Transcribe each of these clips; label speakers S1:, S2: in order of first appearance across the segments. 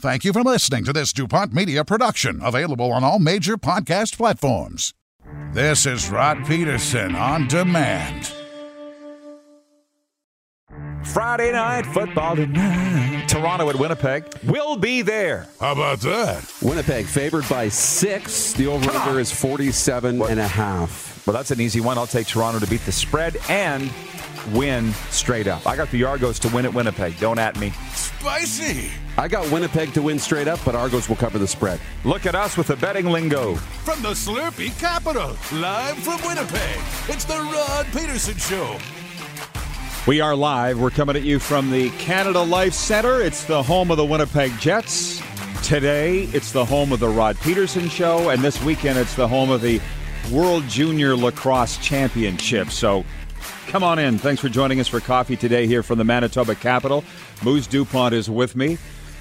S1: Thank you for listening to this DuPont Media production, available on all major podcast platforms. This is Rod Pedersen on demand.
S2: Friday night football tonight. Toronto at Winnipeg. We'll be there.
S1: How about that?
S3: Winnipeg favored by six. The over-under is 47 and a half.
S2: Well, that's an easy one. I'll take Toronto to beat the spread and win straight up. I got the Argos to win at Winnipeg. Don't at me.
S1: Spicy.
S3: I got Winnipeg to win straight up, but Argos will cover the spread.
S2: Look at us with the betting lingo.
S1: From the Slurpee capital, live from Winnipeg, it's the Rod Pedersen Show.
S4: We are live. We're coming at you from the Canada Life Center. It's the home of the Winnipeg Jets. Today, it's the home of the Rod Pedersen Show. And this weekend, it's the home of the World Junior Lacrosse Championship. So come on in. Thanks for joining us for coffee today here from the Manitoba capital. Moose DuPont is with me.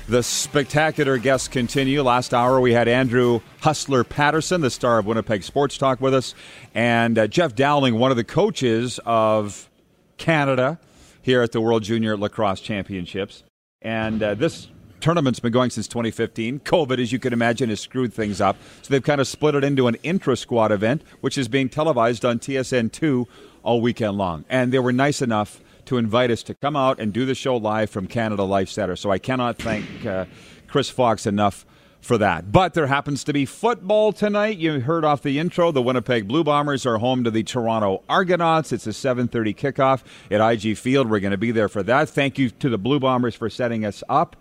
S4: The spectacular guests continue. Last hour, we had Andrew Hustler Patterson, the star of Winnipeg Sports Talk, with us, and uh, Jeff Dowling, one of the coaches of Canada here at the World Junior Lacrosse Championships. And uh, this tournament's been going since 2015. COVID, as you can imagine, has screwed things up. So they've kind of split it into an intra squad event, which is being televised on TSN2 all weekend long. And they were nice enough to invite us to come out and do the show live from Canada Life Center. So I cannot thank uh, Chris Fox enough for that. But there happens to be football tonight. You heard off the intro, the Winnipeg Blue Bombers are home to the Toronto Argonauts. It's a 7:30 kickoff at IG Field. We're going to be there for that. Thank you to the Blue Bombers for setting us up.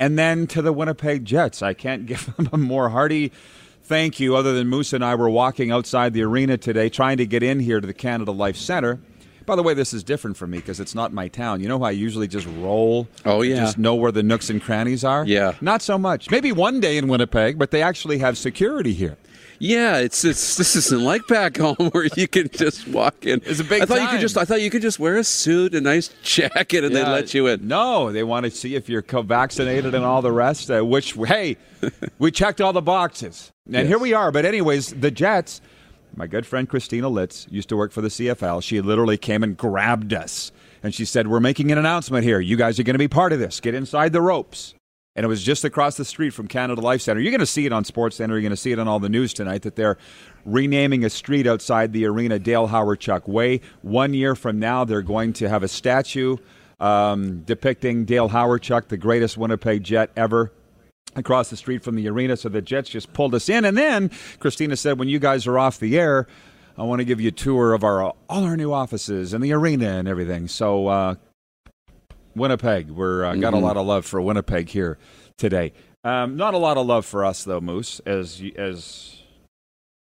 S4: And then to the Winnipeg Jets. I can't give them a more hearty thank you other than Moose and I were walking outside the arena today trying to get in here to the Canada Life Center. By the way, this is different for me because it's not my town. You know how I usually just roll?
S3: Oh, yeah.
S4: Just know where the nooks and crannies are?
S3: Yeah.
S4: Not so much. Maybe one day in Winnipeg, but they actually have security here.
S3: Yeah, it's it's this isn't like back home where you can just walk in.
S4: It's a big
S3: I thought you could just I thought you could just wear a suit, a nice jacket, and
S4: Yeah.
S3: they let you in.
S4: No, they want to see if you're co-vaccinated and all the rest. Uh, which, hey, we checked all the boxes, and
S3: Yes.
S4: here we are. But anyways, the Jets. My good friend Christina Litz used to work for the CFL. She literally came and grabbed us, and she said, "We're making an announcement here. You guys are going to be part of this. Get inside the ropes." And it was just across the street from Canada Life Center. You're going to see it on Sports Center. You're going to see it on all the news tonight that they're renaming a street outside the arena Dale Hawerchuk Way. One year from now, they're going to have a statue um, depicting Dale Hawerchuk, the greatest Winnipeg Jet ever. Across the street from the arena, so the Jets just pulled us in. And then Christina said, "When you guys are off the air, I want to give you a tour of our all our new offices and the arena and everything." So uh, Winnipeg. We're uh, got a lot of love for Winnipeg here today. Um, not a lot of love for us though, Moose. As as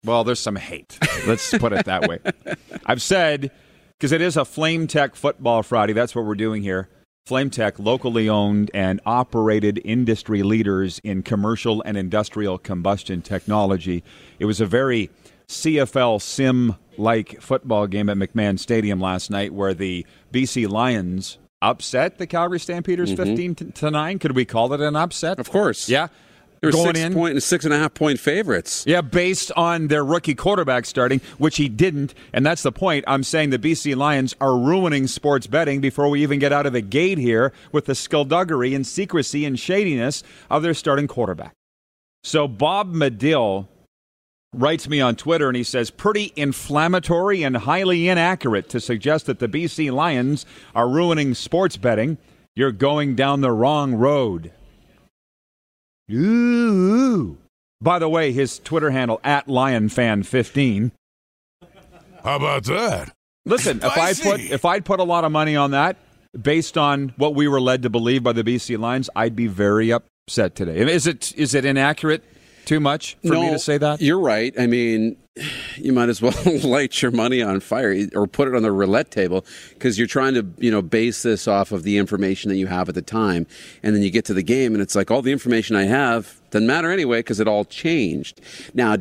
S4: well, there's some hate. Let's put it that way. I've said because it is a Flame Tech Football Friday. That's what we're doing here. Flame Tech, locally owned and operated industry leaders in commercial and industrial combustion technology. It was a very CFL sim like football game at McMahon Stadium last night where the BC Lions upset the Calgary Stampeders mm-hmm. 15 to- to 9. Could we call it an upset?
S3: Of course.
S4: Yeah.
S3: They were
S4: Going
S3: six
S4: in.
S3: point six and a half point favorites.
S4: Yeah, based on their rookie quarterback starting, which he didn't. And that's the point. I'm saying the BC Lions are ruining sports betting before we even get out of the gate here with the skullduggery and secrecy and shadiness of their starting quarterback. So Bob Medill writes me on Twitter and he says, pretty inflammatory and highly inaccurate to suggest that the BC Lions are ruining sports betting. You're going down the wrong road. Ooh. By the way, his Twitter handle at LionFan15.
S1: How about that?
S4: Listen, if I put if I'd put a lot of money on that, based on what we were led to believe by the BC Lions, I'd be very upset today. Is it is it inaccurate? Too much for
S3: no,
S4: me to say that?
S3: You're right. I mean, you might as well light your money on fire or put it on the roulette table because you're trying to, you know, base this off of the information that you have at the time. And then you get to the game and it's like all the information I have doesn't matter anyway because it all changed. Now,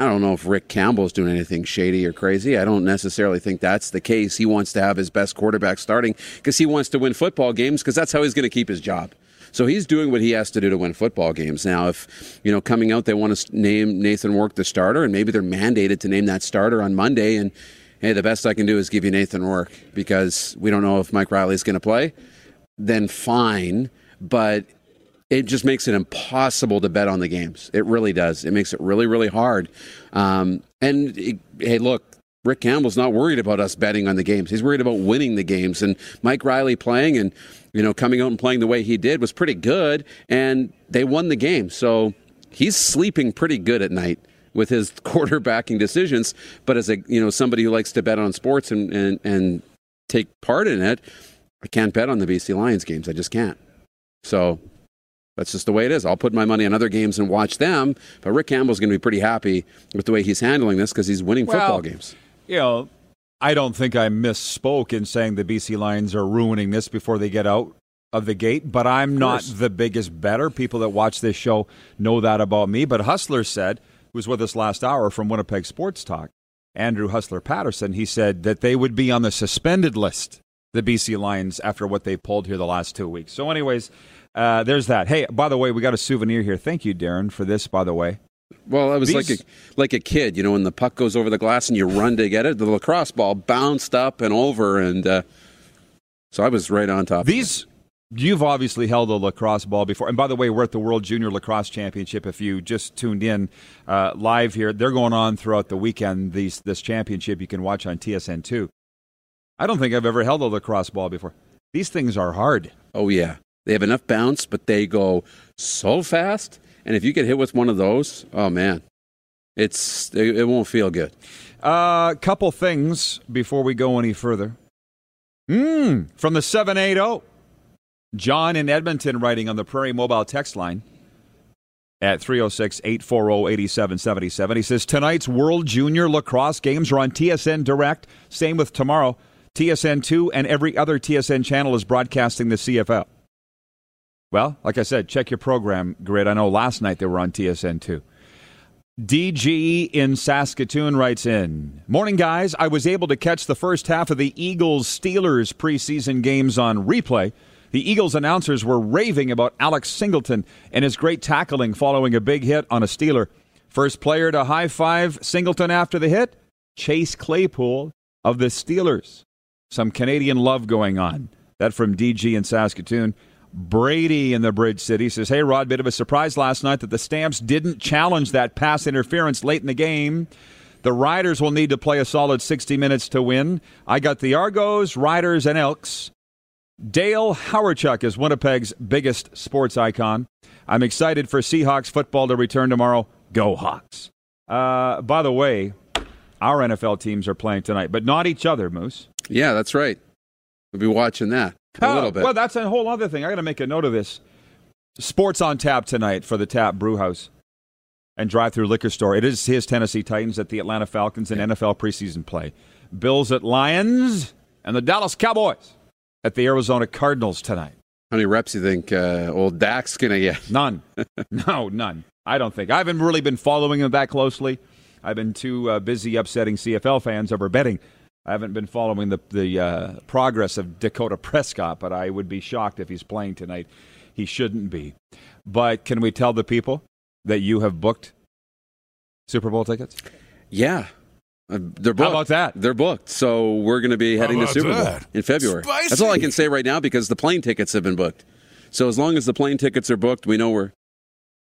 S3: I don't know if Rick Campbell's doing anything shady or crazy. I don't necessarily think that's the case. He wants to have his best quarterback starting because he wants to win football games because that's how he's going to keep his job. So he's doing what he has to do to win football games. Now, if, you know, coming out, they want to name Nathan Rourke the starter, and maybe they're mandated to name that starter on Monday, and hey, the best I can do is give you Nathan Rourke because we don't know if Mike Reilly's going to play, then fine. But it just makes it impossible to bet on the games. It really does. It makes it really, really hard. Um, and it, hey, look, Rick Campbell's not worried about us betting on the games. He's worried about winning the games. And Mike Reilly playing and you know coming out and playing the way he did was pretty good, and they won the game. So he's sleeping pretty good at night with his quarterbacking decisions. But as a you know somebody who likes to bet on sports and and, and take part in it, I can't bet on the BC Lions games. I just can't. So that's just the way it is. I'll put my money on other games and watch them. But Rick Campbell's going to be pretty happy with the way he's handling this because he's winning
S4: well,
S3: football games.
S4: You know, I don't think I misspoke in saying the BC Lions are ruining this before they get out of the gate, but I'm not the biggest better. People that watch this show know that about me. But Hustler said, who was with us last hour from Winnipeg Sports Talk, Andrew Hustler Patterson, he said that they would be on the suspended list, the BC Lions, after what they pulled here the last two weeks. So, anyways, uh, there's that. Hey, by the way, we got a souvenir here. Thank you, Darren, for this, by the way.
S3: Well, I was These... like a like a kid, you know, when the puck goes over the glass and you run to get it. The lacrosse ball bounced up and over, and uh, so I was right on top.
S4: These You've obviously held a lacrosse ball before. And by the way, we're at the World Junior Lacrosse Championship. If you just tuned in uh, live here, they're going on throughout the weekend. These, this championship you can watch on TSN2. I don't think I've ever held a lacrosse ball before. These things are hard.
S3: Oh, yeah. They have enough bounce, but they go so fast. And if you get hit with one of those, oh, man, it's it, it won't feel good.
S4: A uh, couple things before we go any further. Mm, from the 780. John in Edmonton writing on the Prairie Mobile text line at 306 840 8777. He says, Tonight's World Junior Lacrosse games are on TSN Direct. Same with tomorrow. TSN 2 and every other TSN channel is broadcasting the CFL. Well, like I said, check your program grid. I know last night they were on TSN 2. DG in Saskatoon writes in Morning, guys. I was able to catch the first half of the Eagles Steelers preseason games on replay. The Eagles announcers were raving about Alex Singleton and his great tackling following a big hit on a Steeler. First player to high five Singleton after the hit, Chase Claypool of the Steelers. Some Canadian love going on. That from DG in Saskatoon. Brady in the Bridge City says, Hey, Rod, bit of a surprise last night that the Stamps didn't challenge that pass interference late in the game. The Riders will need to play a solid 60 minutes to win. I got the Argos, Riders, and Elks Dale Hawerchuk is Winnipeg's biggest sports icon. I'm excited for Seahawks football to return tomorrow. Go Hawks. Uh, by the way, our NFL teams are playing tonight, but not each other, Moose.
S3: Yeah, that's right. We'll be watching that a little bit.
S4: Well, that's a whole other thing. I got to make a note of this. Sports on tap tonight for the Tap Brewhouse and drive-through liquor store. It is his Tennessee Titans at the Atlanta Falcons in. NFL preseason play. Bills at Lions and the Dallas Cowboys at the Arizona Cardinals tonight.
S3: How many reps do you think uh, old Dak's going to get?
S4: None. no, none. I don't think. I haven't really been following him that closely. I've been too uh, busy upsetting CFL fans over betting. I haven't been following the, the uh, progress of Dakota Prescott, but I would be shocked if he's playing tonight. He shouldn't be. But can we tell the people that you have booked Super Bowl tickets?
S3: Yeah, uh, they're booked.
S4: How about that?
S3: They're booked. So we're going to be heading to Super Bowl in February. Spicy. That's all I can say right now because the plane tickets have been booked. So as long as the plane tickets are booked, we know we're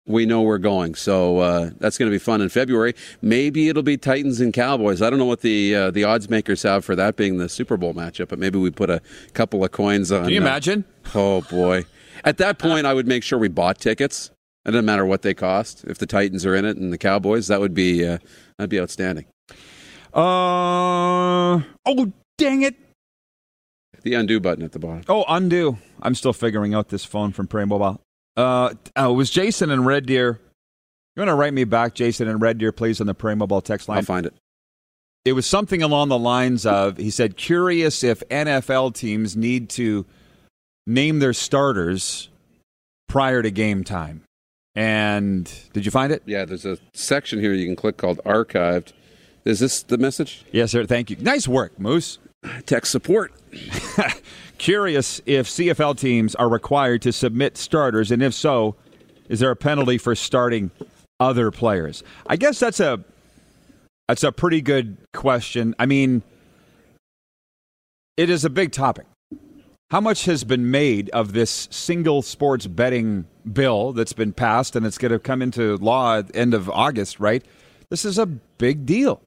S3: we know we're going. So uh, that's going to be fun in February. Maybe it'll be Titans and Cowboys. I don't know what the uh, the odds makers have for that being the Super Bowl matchup, but maybe we put a couple of coins on.
S4: Can you imagine?
S3: oh boy! At that point, I would make sure we bought tickets It doesn't matter what they cost. If the Titans are in it and the Cowboys, that would be uh, that'd be outstanding.
S4: Uh oh, dang it!
S3: The undo button at the bottom.
S4: Oh, undo. I'm still figuring out this phone from Prairie Mobile. Uh, it was Jason and Red Deer. You want to write me back, Jason and Red Deer, please, on the Prairie Mobile text line?
S3: I'll find it.
S4: It was something along the lines of he said, curious if NFL teams need to name their starters prior to game time. And did you find it?
S3: Yeah, there's a section here you can click called archived. Is this the message?
S4: Yes, sir. Thank you. Nice work, Moose.
S3: Tech support.
S4: Curious if CFL teams are required to submit starters, and if so, is there a penalty for starting other players? I guess that's a that's a pretty good question. I mean, it is a big topic. How much has been made of this single sports betting bill that's been passed and it's going to come into law at the end of August, right? This is a big deal.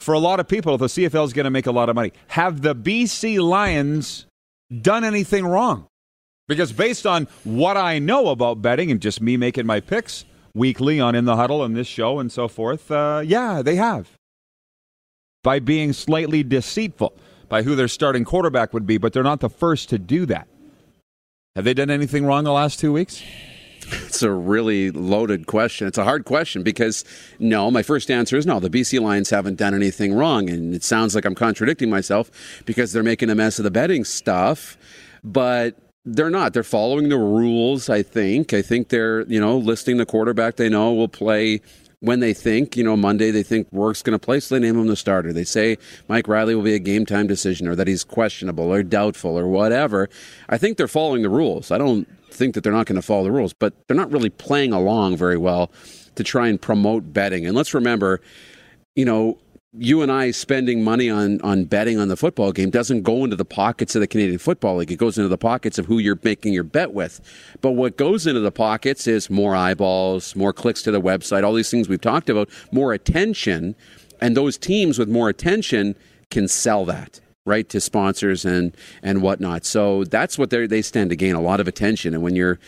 S4: For a lot of people, the CFL is going to make a lot of money. Have the BC Lions done anything wrong? Because based on what I know about betting and just me making my picks weekly on In the Huddle and this show and so forth, uh, yeah, they have. By being slightly deceitful by who their starting quarterback would be, but they're not the first to do that. Have they done anything wrong the last two weeks?
S3: It's a really loaded question. It's a hard question because no, my first answer is no. The BC Lions haven't done anything wrong, and it sounds like I'm contradicting myself because they're making a mess of the betting stuff, but they're not. They're following the rules. I think. I think they're you know listing the quarterback they know will play when they think, you know, Monday they think Rourke's going to play, so they name him the starter. They say Mike Reilly will be a game time decision or that he's questionable or doubtful or whatever. I think they're following the rules. I don't think that they're not going to follow the rules, but they're not really playing along very well to try and promote betting. And let's remember, you know, you and I spending money on on betting on the football game doesn't go into the pockets of the Canadian Football League. It goes into the pockets of who you're making your bet with. But what goes into the pockets is more eyeballs, more clicks to the website, all these things we've talked about, more attention, and those teams with more attention can sell that right to sponsors and and whatnot. So that's what they they stand to gain a lot of attention. And when you're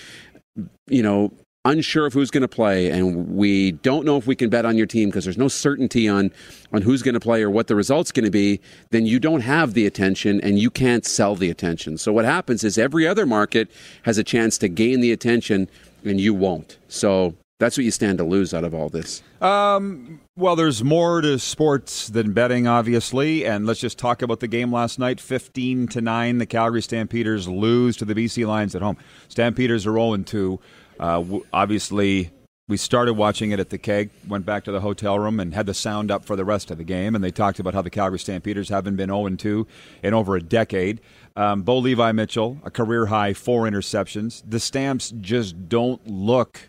S3: you know unsure of who's going to play and we don't know if we can bet on your team because there's no certainty on on who's going to play or what the result's going to be then you don't have the attention and you can't sell the attention so what happens is every other market has a chance to gain the attention and you won't so that's what you stand to lose out of all this.
S4: Um, well, there's more to sports than betting, obviously, and let's just talk about the game last night. Fifteen to nine, the Calgary Stampeders lose to the BC Lions at home. Stampeders are zero oh two. Uh, obviously, we started watching it at the keg, went back to the hotel room, and had the sound up for the rest of the game. And they talked about how the Calgary Stampeders haven't been 0 2 in over a decade. Um, Bo Levi Mitchell, a career high four interceptions. The Stamps just don't look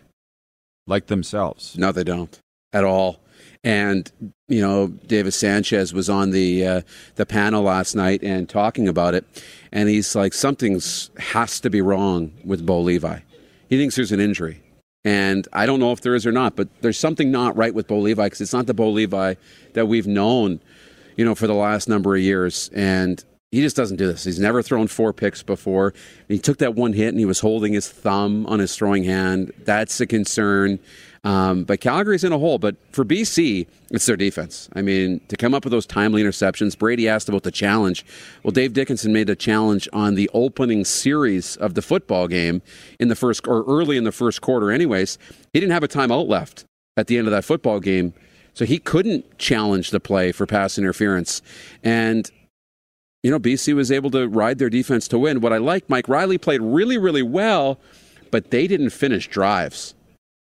S4: like themselves.
S3: No, they don't at all. And you know, Davis Sanchez was on the uh, the panel last night and talking about it, and he's like, something's has to be wrong with Bo Levi. He thinks there's an injury. And I don't know if there is or not, but there's something not right with Bo Levi because it's not the Bo Levi that we've known, you know, for the last number of years. And he just doesn't do this. He's never thrown four picks before. He took that one hit and he was holding his thumb on his throwing hand. That's a concern. Um, but Calgary's in a hole. But for BC, it's their defense. I mean, to come up with those timely interceptions. Brady asked about the challenge. Well, Dave Dickenson made a challenge on the opening series of the football game in the first or early in the first quarter. Anyways, he didn't have a timeout left at the end of that football game, so he couldn't challenge the play for pass interference. And you know, BC was able to ride their defense to win. What I like, Mike Reilly played really, really well, but they didn't finish drives.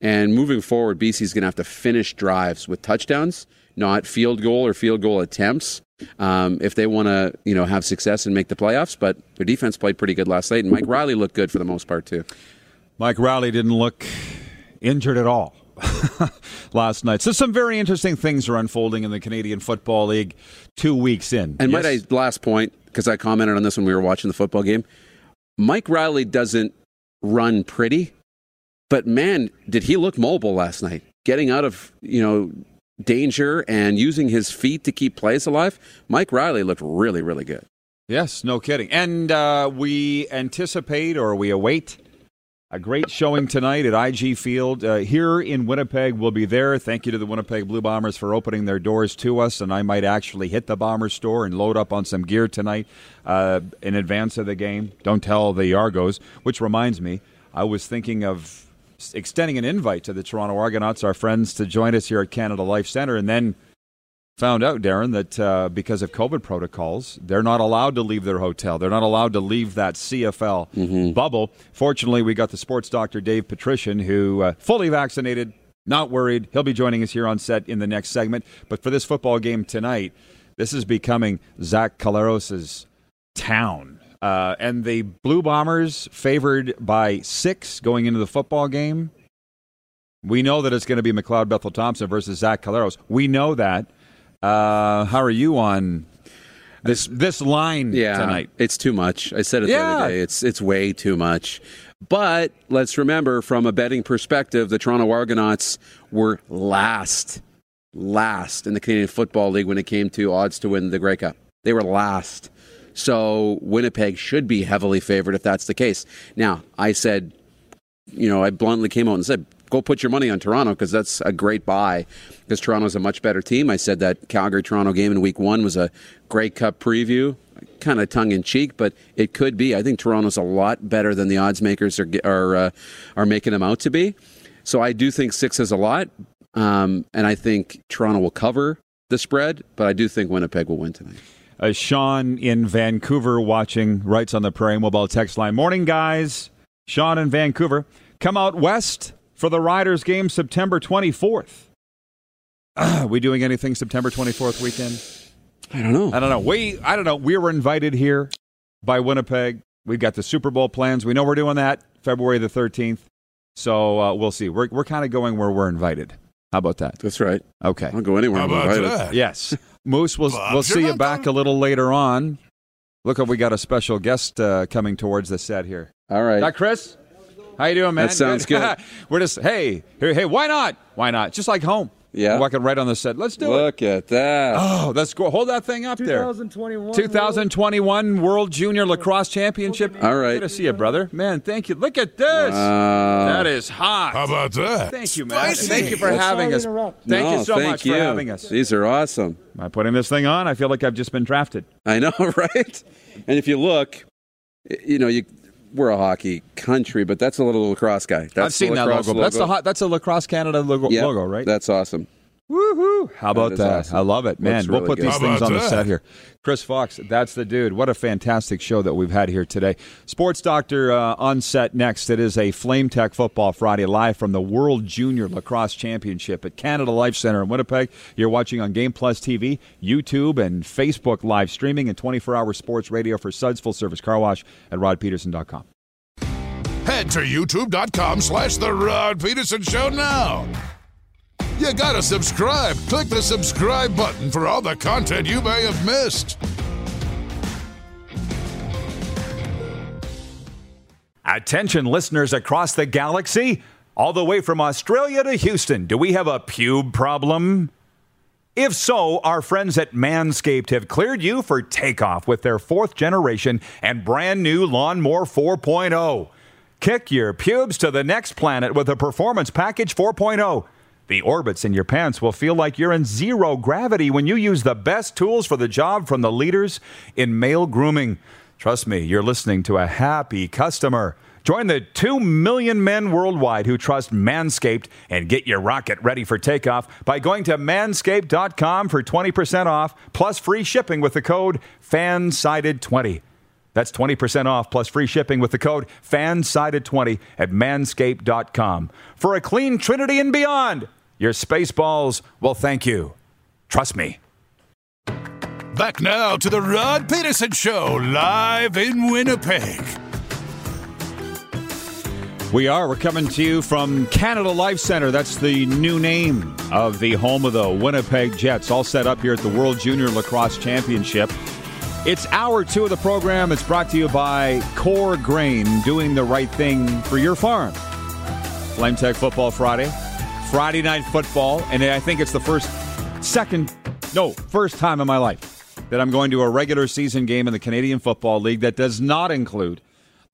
S3: And moving forward, BC is going to have to finish drives with touchdowns, not field goal or field goal attempts, um, if they want to, you know, have success and make the playoffs. But their defense played pretty good last night, and Mike Reilly looked good for the most part too.
S4: Mike Reilly didn't look injured at all last night. So some very interesting things are unfolding in the Canadian Football League two weeks in.
S3: And yes? might I last point because I commented on this when we were watching the football game. Mike Reilly doesn't run pretty but man, did he look mobile last night, getting out of, you know, danger and using his feet to keep plays alive. Mike Reilly looked really, really good.
S4: Yes, no kidding. And uh, we anticipate or we await A great showing tonight at IG Field uh, here in Winnipeg. We'll be there. Thank you to the Winnipeg Blue Bombers for opening their doors to us, and I might actually hit the Bomber store and load up on some gear tonight uh, in advance of the game. Don't tell the Argos. Which reminds me, I was thinking of extending an invite to the Toronto Argonauts, our friends, to join us here at Canada Life Center, and then found out, Darren, that uh, because of COVID protocols, they're not allowed to leave their hotel. They're not allowed to leave that CFL
S3: Mm-hmm.
S4: bubble. Fortunately, we got the sports doctor, Dave Petrishen, who uh, fully vaccinated, not worried. He'll be joining us here on set in the next segment. But for this football game tonight, this is becoming Zach Collaros' town. Uh, and the Blue Bombers favored by six going into the football game. We know that it's going to be McLeod Bethel Thompson versus Zach Collaros. We know that. Uh, how are you on this this line
S3: Yeah,
S4: tonight?
S3: it's too much. I said it the other day. It's it's way too much. But let's remember, from a betting perspective, the Toronto Argonauts were last, last in the Canadian Football League when it came to odds to win the Grey Cup. They were last. So Winnipeg should be heavily favored if that's the case. Now, I said, you know, I bluntly came out and said, go put your money on Toronto because that's a great buy because Toronto's a much better team. I said that Calgary Toronto game in week one was a Grey Cup preview, kind of tongue in cheek, but it could be. I think Toronto's a lot better than the odds makers are are uh, are making them out to be. So I do think six is a lot, um, and I think Toronto will cover the spread, but I do think Winnipeg will win tonight.
S4: Uh, Sean in Vancouver watching writes on the Prairie Mobile text line. Morning, guys. Sean in Vancouver. Come out west for the Riders game September 24th. Ah, we doing anything September 24th weekend?
S3: I don't know.
S4: I don't know. We I don't know. We were invited here by Winnipeg. We've got the Super Bowl plans. We know we're doing that February the 13th. So uh, we'll see. We're we're kind of going where we're invited. How about that?
S3: That's right.
S4: Okay.
S3: I'll go anywhere.
S1: How
S3: I'm
S1: about
S3: invited.
S1: that?
S4: Yes. Moose, we'll, we'll see you
S1: Sherman.
S4: back a little later on. Look, we got a special guest uh, coming towards the set here.
S3: All right.
S4: Is that Chris? How you doing, man?
S3: That sounds good.
S4: We're just hey, hey, hey, why not? Why not? Just like home.
S3: Yeah.
S4: Walking right on the set. Let's do it.
S3: Look at that.
S4: Oh, let's go. Hold that thing up there.
S5: 2021.
S4: 2021 World Junior Lacrosse Championship.
S3: All right.
S4: Good to see you, brother. Man, thank you. Look at this.
S3: Uh,
S4: that is hot.
S1: How about that?
S4: Thank you, man.
S1: Spicy.
S4: Thank you for
S5: Sorry
S4: having us.
S5: interrupt.
S4: Thank
S3: no,
S4: you so
S3: thank
S4: much
S3: you.
S4: for having us.
S3: These are awesome.
S4: Am I putting this thing on? I feel like I've just been drafted.
S3: I know, right? And if you look, you know, you we're a hockey country, but that's a little lacrosse guy. That's
S4: I've seen
S3: the
S4: that
S3: lacrosse
S4: logo. That's the. That's a Lacrosse Canada logo,
S3: Yep,
S4: logo right?
S3: That's awesome.
S4: Woohoo! How about
S3: is
S4: that?
S3: awesome.
S4: I love it, man.
S3: Looks
S4: we'll
S3: really
S4: put
S3: good.
S4: these
S1: How
S4: things
S1: about
S4: on the set here. Chris Fox, that's the dude. What a fantastic show that we've had here today. Sports Doctor uh, on set next. It is a Flame Tech Football Friday live from the World Junior Lacrosse Championship at Canada Life Center in Winnipeg. You're watching on Game Plus TV, YouTube, and Facebook live streaming and 24-hour sports radio for Suds Full Service Car Wash at rodpedersen.com.
S1: Head to youtube.com slash The Rod Pedersen Show now. You gotta subscribe. Click the subscribe button for all the content you may have missed.
S4: Attention, listeners across the galaxy, all the way from Australia to Houston. Do we have a pube problem? If so, our friends at Manscaped have cleared you for takeoff with their fourth generation and brand new Lawnmower 4.0. Kick your pubes to the next planet with a Performance Package 4.0. The orbits in your pants will feel like you're in zero gravity when you use the best tools for the job from the leaders in male grooming. Trust me, you're listening to a happy customer. Join the 2 million men worldwide who trust Manscaped and get your rocket ready for takeoff by going to manscaped.com for 20% off plus free shipping with the code FANSIDED20. That's 20% off plus free shipping with the code FANSIDED20 at manscaped.com. For a clean trinity and beyond, your spaceballs will thank you. Trust me.
S1: Back now to The Rod Pedersen Show, live in Winnipeg.
S4: We are. We're coming to you from Canada Life Center. That's the new name of the home of the Winnipeg Jets, all set up here at the World Junior Lacrosse Championship. It's hour two of the program. It's brought to you by Core Grain, doing the right thing for your farm. Flame Tech Football Friday, Friday Night Football, and I think it's the first, second, no, first time in my life that I'm going to a regular season game in the Canadian Football League that does not include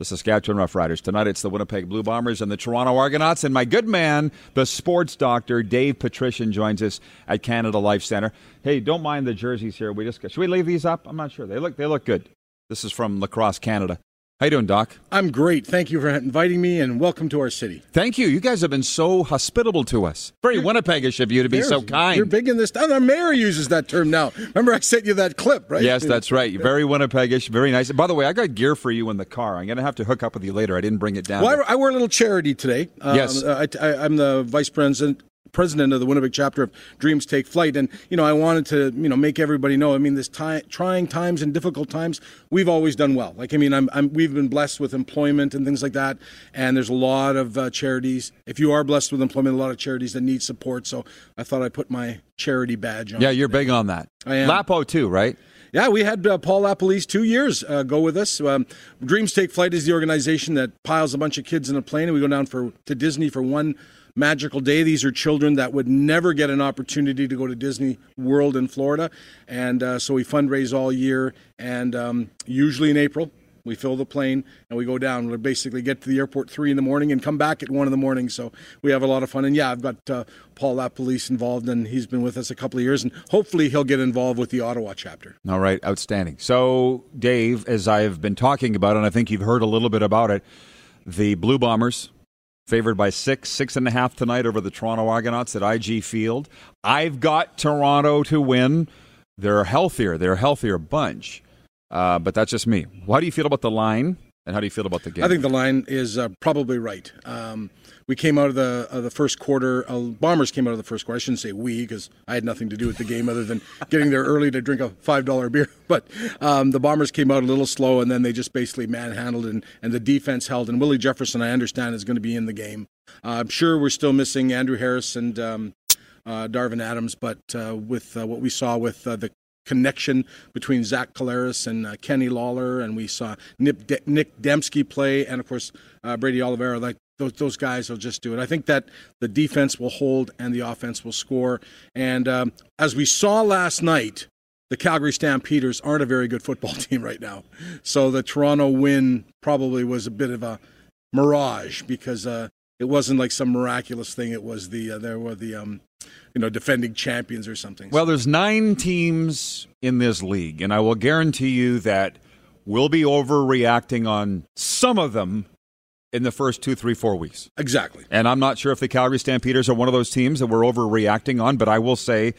S4: the Saskatchewan Roughriders. Tonight it's the Winnipeg Blue Bombers and the Toronto Argonauts. And my good man, the sports doctor, Dave Petrishen, joins us at Canada Life Center. Hey, don't mind the jerseys here. We just got, should we leave these up? I'm not sure. They look they look good. This is from Lacrosse Canada. How you doing, Doc?
S5: I'm great. Thank you for inviting me, and welcome to our city.
S4: Thank you. You guys have been so hospitable to us. Very Winnipegish of you to be so kind.
S5: You're big in this. And our mayor uses that term now. Remember, I sent you that clip, right?
S4: Yes, that's right. Very Winnipegish. Very nice. By the way, I got gear for you in the car. I'm going to have to hook up with you later. I didn't bring it down.
S5: Well, I, I wear a little charity today.
S4: Yes.
S5: Um, I, I, I'm the vice president president of the Winnipeg chapter of Dreams Take Flight, and you know I wanted to you know make everybody know. I mean, this time, trying times and difficult times, we've always done well. Like I mean, I'm, I'm we've been blessed with employment and things like that, and there's a lot of uh, charities. If you are blessed with employment, a lot of charities that need support. So I thought I'd put my charity badge on.
S4: Yeah, you're big on that.
S5: I am.
S4: Lapo too, right?
S5: Yeah, we had uh, Paul Lapolice two years uh, go with us. Um, Dreams Take Flight is the organization that piles a bunch of kids in a plane, and we go down for to Disney for one magical day. These are children that would never get an opportunity to go to Disney World in Florida, and uh, so we fundraise all year, and um, usually in April. We fill the plane and we go down. We basically get to the airport three in the morning and come back at one in the morning. So we have a lot of fun. And yeah, I've got uh, Paul Lapolice involved, and he's been with us a couple of years, and hopefully he'll get involved with the Ottawa chapter.
S4: All right, outstanding. So, Dave, as I've been talking about, and I think you've heard a little bit about it, the Blue Bombers favored by six, six and a half tonight over the Toronto Argonauts at IG Field. I've got Toronto to win. They're healthier. They're a healthier bunch. Uh, but that's just me. How do you feel about the line, and how do you feel about the game?
S5: I think the line is uh, probably right. Um, we came out of the of the first quarter. Uh, Bombers came out of the first quarter. I shouldn't say we because I had nothing to do with the game other than getting there early to drink a five dollar beer. But um, the Bombers came out a little slow, and then they just basically manhandled and and the defense held. And Willie Jefferson, I understand, is going to be in the game. Uh, I'm sure we're still missing Andrew Harris and um, uh, Darvin Adams, but uh, with uh, what we saw with uh, the connection between Zach Collaros and uh, Kenny Lawler, and we saw Nick, De- Nick Demski play, and of course uh, Brady Oliveira. Like those, those guys will just do it. I think that the defense will hold and the offense will score. And um, as we saw last night, the Calgary Stampeders aren't a very good football team right now. So the Toronto win probably was a bit of a mirage because uh, it wasn't like some miraculous thing. It was the uh, there were the um, you know defending champions or something.
S4: Well, there's nine teams in this league, and I will guarantee you that we'll be overreacting on some of them in the first two, three, four weeks.
S5: exactly.
S4: And I'm not sure if the Calgary Stampeders are one of those teams that we're overreacting on, but I will say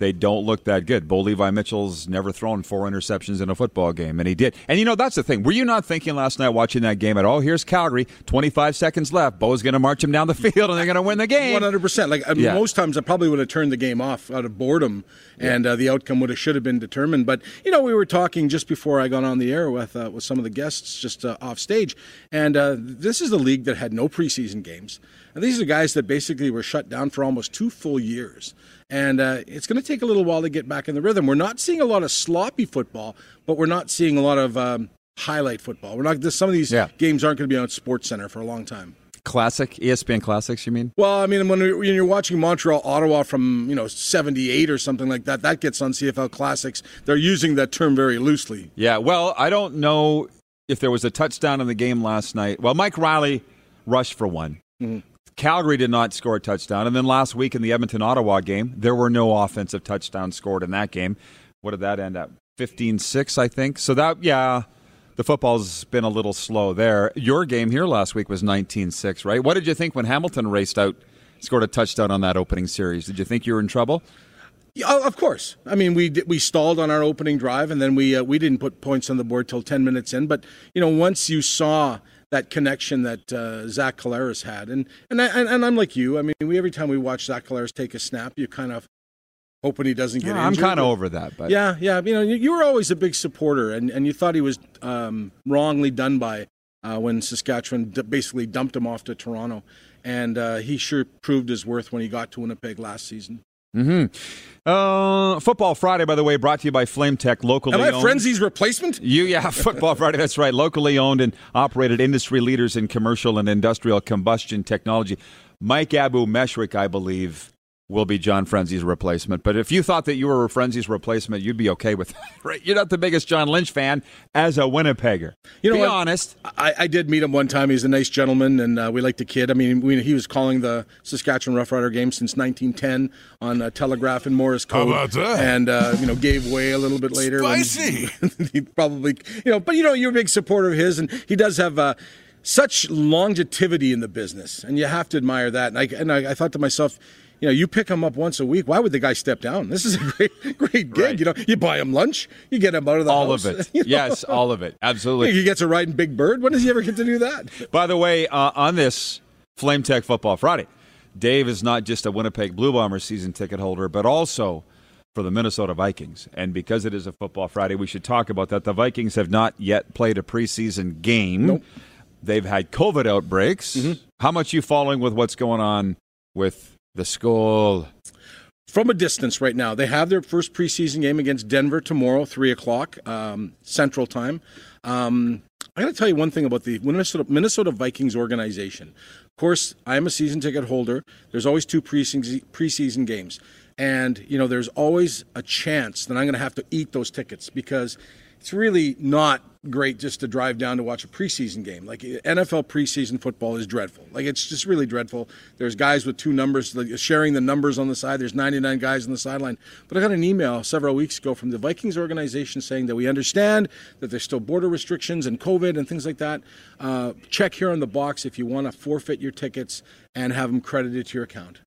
S4: they don't look that good. Bo Levi Mitchell's never thrown four interceptions in a football game, and he did. And you know, that's the thing. Were you not thinking last night watching that game at all? Here's Calgary, 25 seconds left. Bo's going to march him down the field, and they're going to win the game.
S5: One hundred percent. Like I mean,
S4: Yeah.
S5: most times, I probably would have turned the game off out of boredom, and uh, the outcome would have should have been determined. But you know, we were talking just before I got on the air with uh, with some of the guests just uh, off stage, and uh, this is the league that had no preseason games, and these are guys that basically were shut down for almost two full years. And uh, it's going to take a little while to get back in the rhythm. We're not seeing a lot of sloppy football, but we're not seeing a lot of um, highlight football. We're not. This, some of these
S4: Yeah.
S5: games aren't going to be on Sports Center for a long time.
S4: Classic, ESPN Classics, you mean?
S5: Well, I mean, when, when you're watching Montreal, Ottawa from you know '78 or something like that, that gets on CFL Classics. They're using that term very loosely.
S4: Yeah, well, I don't know if there was a touchdown in the game last night. Well, Mike Reilly rushed for one. Calgary did not score a touchdown. And then last week in the Edmonton Ottawa game, there were no offensive touchdowns scored in that game. What did that end up? 15 6, I think. So that, yeah, the football's been a little slow there. Your game here last week was 19 6, right? What did you think when Hamilton raced out, scored a touchdown on that opening series? Did you think you were in trouble?
S5: Yeah, of course. I mean, we we stalled on our opening drive, and then we uh, we didn't put points on the board till ten minutes in. But you know, once you saw that connection that uh, Zach Collaros had, and and, I, and I'm like you. I mean, we every time we watch Zach Collaros take a snap, you kind of hoping he doesn't get
S4: Yeah, I'm kind of over that. But
S5: Yeah, yeah. You know, you, you were always a big supporter, and, and you thought he was um, wrongly done by uh, when Saskatchewan d- basically dumped him off to Toronto. And uh, he sure proved his worth when he got to Winnipeg last season.
S4: Uh, Football Friday, by the way, brought to you by Flame Tech, locally
S5: Am I
S4: owned.
S5: Frenzy's replacement?
S4: You, yeah, Football Friday, that's right. Locally owned and operated industry leaders in commercial and industrial combustion technology. Mike Abou-Mechrek, I believe, will be John Frenzy's replacement. But if you thought that you were Frenzy's replacement, you'd be okay with that, right? You're not the biggest John Lynch fan as a Winnipegger.
S5: You know
S4: be
S5: what?
S4: honest.
S5: I, I did meet him one time. He's a nice gentleman, and uh, we liked the kid. I mean, we, he was calling the Saskatchewan Roughrider game since 1910 on uh, Telegraph and Morse code.
S1: about that?
S5: And uh, you know, gave way a little bit later. when-
S1: Spicy.
S5: he probably, you know, but you know, you're a big supporter of his, and he does have. Uh, such longevity in the business, and you have to admire that. And I, and I, I thought to myself, you know, you pick him up once a week. Why would the guy step down? This is a great, great gig.
S4: Right.
S5: You know, you buy him lunch, you get him out of the
S4: All
S5: house.
S4: of it.
S5: you know?
S4: Yes, all of it. Absolutely.
S5: He gets a ride in Big Bird. When does he ever get to do that?
S4: By the way, uh, on this Flame Tech Football Friday, Dave is not just a Winnipeg Blue Bombers season ticket holder, but also for the Minnesota Vikings. And because it is a Football Friday, we should talk about that. The Vikings have not yet played a preseason game. They've had COVID outbreaks. How much you following with what's going on with the school?
S5: From a distance right now, they have their first preseason game against Denver tomorrow, 3 o'clock um, Central Time. Um, I got to tell you one thing about the Minnesota, Minnesota Vikings organization. Of course, I am a season ticket holder. There's always two preseason, preseason games. And, you know, there's always a chance that I'm going to have to eat those tickets because it's really not great just to drive down to watch a preseason game. Like NFL preseason football is dreadful. Like it's just really dreadful. There's guys with two numbers like, sharing the numbers on the side. There's 99 guys on the sideline. But I got an email several weeks ago from the Vikings organization saying that we understand that there's still border restrictions and COVID and things like that. Uh, check here on the box if you want to forfeit your tickets and have them credited to your account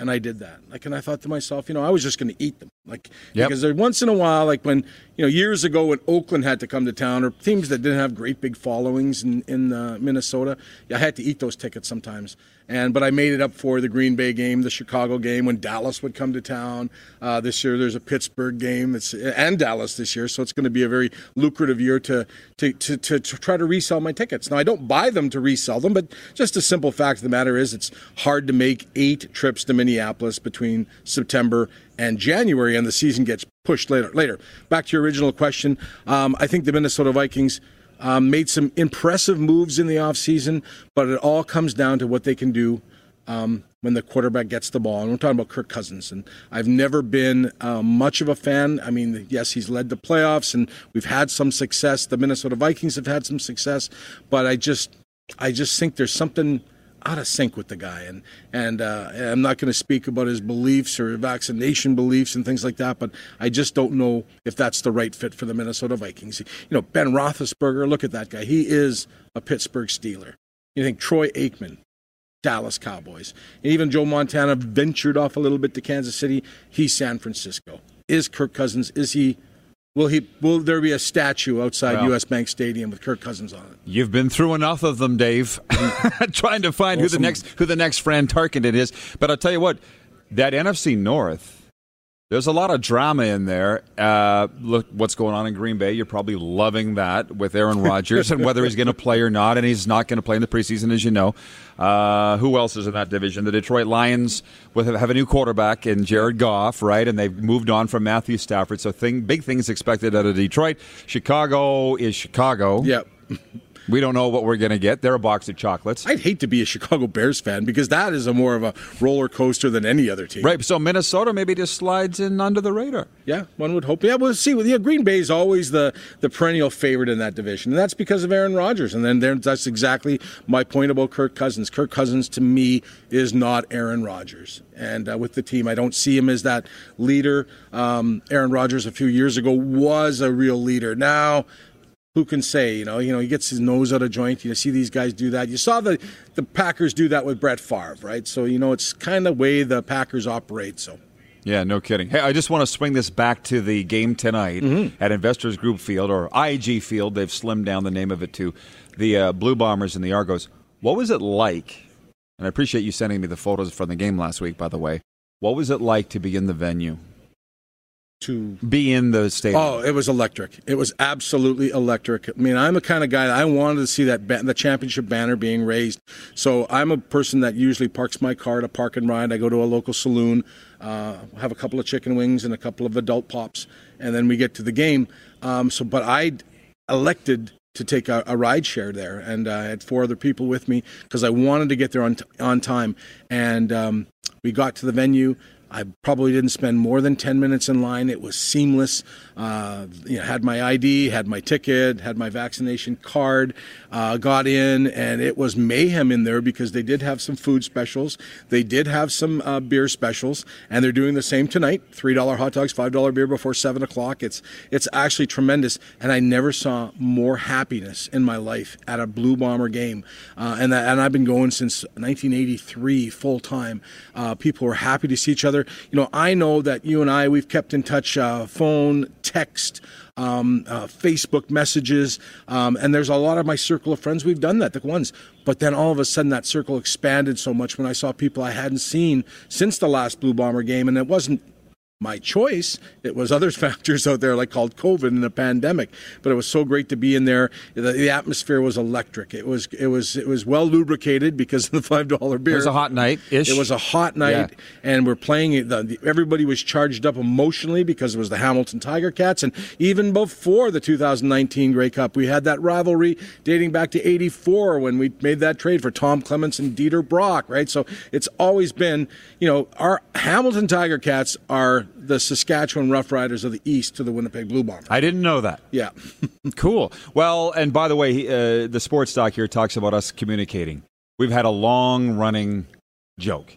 S5: and I did that. Like, and I thought to myself, you know, I was just going to eat them, like,
S4: Yep.
S5: because there once in a while, like when you know, years ago when Oakland had to come to town, or teams that didn't have great big followings in in uh, Minnesota, yeah, I had to eat those tickets sometimes. And but I made it up for the Green Bay game, the Chicago game, when Dallas would come to town. Uh, this year, there's a Pittsburgh game, and Dallas this year, so it's going to be a very lucrative year to to, to to to try to resell my tickets. Now, I don't buy them to resell them, but just a simple fact of the matter is, it's hard to make eight trips to Minneapolis between September and January, and the season gets pushed later. Later. Back to your original question, um, I think the Minnesota Vikings um, made some impressive moves in the offseason, but it all comes down to what they can do um, when the quarterback gets the ball. And we're talking about Kirk Cousins. And I've never been uh, much of a fan. I mean, yes, he's led the playoffs, and we've had some success. The Minnesota Vikings have had some success, but I just, I just think there's something out of sync with the guy. And and uh, I'm not going to speak about his beliefs or vaccination beliefs and things like that, but I just don't know if that's the right fit for the Minnesota Vikings. You know, Ben Roethlisberger, look at that guy. He is a Pittsburgh Steeler. You think Troy Aikman, Dallas Cowboys. And even Joe Montana ventured off a little bit to Kansas City. He's San Francisco. Is Kirk Cousins? Is he? Will he? Will there be a statue outside
S4: Well-
S5: U.S. Bank Stadium with Kirk Cousins on it?
S4: You've been through enough of them, Dave. Trying to find who the next who the next Fran Tarkenton is. But I'll tell you what, that NFC North, there's a lot of drama in there. Uh, look what's going on in Green Bay. You're probably loving that with Aaron Rodgers and whether he's going to play or not, and he's not going to play in the preseason, as you know. Uh, who else is in that division? The Detroit Lions with have a new quarterback in Jared Goff, right? And they've moved on from Matthew Stafford. So thing, big things expected out of Detroit. Chicago is Chicago.
S5: Yep.
S4: We don't know what we're going to get. They're a box of chocolates.
S5: I'd hate to be a Chicago Bears fan because that is a more of a roller coaster than any other team.
S4: Right. So Minnesota maybe just slides in under the radar.
S5: Yeah, one would hope. Yeah, we'll see. Yeah, Green Bay is always the, the perennial favorite in that division, and that's because of Aaron Rodgers. And then there, that's exactly my point about Kirk Cousins. Kirk Cousins, to me, is not Aaron Rodgers. And uh, with the team, I don't see him as that leader. Um, Aaron Rodgers, a few years ago, was a real leader. Now, who can say? You know, you know, he gets his nose out of joint. You see these guys do that. You saw the the Packers do that with Brett Favre, right? So you know, it's kind of way the Packers operate. So.
S4: Yeah, no kidding. Hey, I just want to swing this back to the game tonight at Investors Group Field or IG Field. They've slimmed down the name of it to the uh, Blue Bombers and the Argos. What was it like? And I appreciate you sending me the photos from the game last week, by the way. What was it like to be in the venue?
S5: To
S4: Be in the stadium?
S5: Oh, it was electric. It was absolutely electric. I mean, I'm the kind of guy that I wanted to see that ba- the championship banner being raised. So I'm a person that usually parks my car to park and ride. I go to a local saloon, uh, have a couple of chicken wings and a couple of adult pops, and then we get to the game. Um, so, but I elected to take a, a ride share there, and uh, I had four other people with me because I wanted to get there on t- on time. And um, we got to the venue. I probably didn't spend more than 10 minutes in line. It was seamless. Uh, you know, had my ID, had my ticket, had my vaccination card, uh, got in, and it was mayhem in there because they did have some food specials. They did have some uh, beer specials, and they're doing the same tonight $3 hot dogs, $5 beer before 7 o'clock. It's, it's actually tremendous, and I never saw more happiness in my life at a Blue Bomber game. Uh, and, that, and I've been going since 1983 full time. Uh, people were happy to see each other. You know, I know that you and I, we've kept in touch uh, phone, text, um, uh, Facebook messages, um, and there's a lot of my circle of friends we've done that, the ones. But then all of a sudden, that circle expanded so much when I saw people I hadn't seen since the last Blue Bomber game, and it wasn't my choice. It was other factors out there, like called COVID and the pandemic. But it was so great to be in there. The, the atmosphere was electric. It was it was it was well lubricated because of the five dollar beer.
S4: It was a hot night ish.
S5: It was a hot night,
S4: Yeah.
S5: and we're playing it. The, the, everybody was charged up emotionally because it was the Hamilton Tiger Cats, and even before the 2019 Grey Cup, we had that rivalry dating back to '84 when we made that trade for Tom Clements and Dieter Brock. Right, so it's always been, you know, our Hamilton Tiger Cats are the Saskatchewan Roughriders of the East to the Winnipeg Blue Bombers.
S4: I didn't know that.
S5: Yeah.
S4: Cool. Well, and by the way, uh, the sports doc here talks about us communicating. We've had a long running joke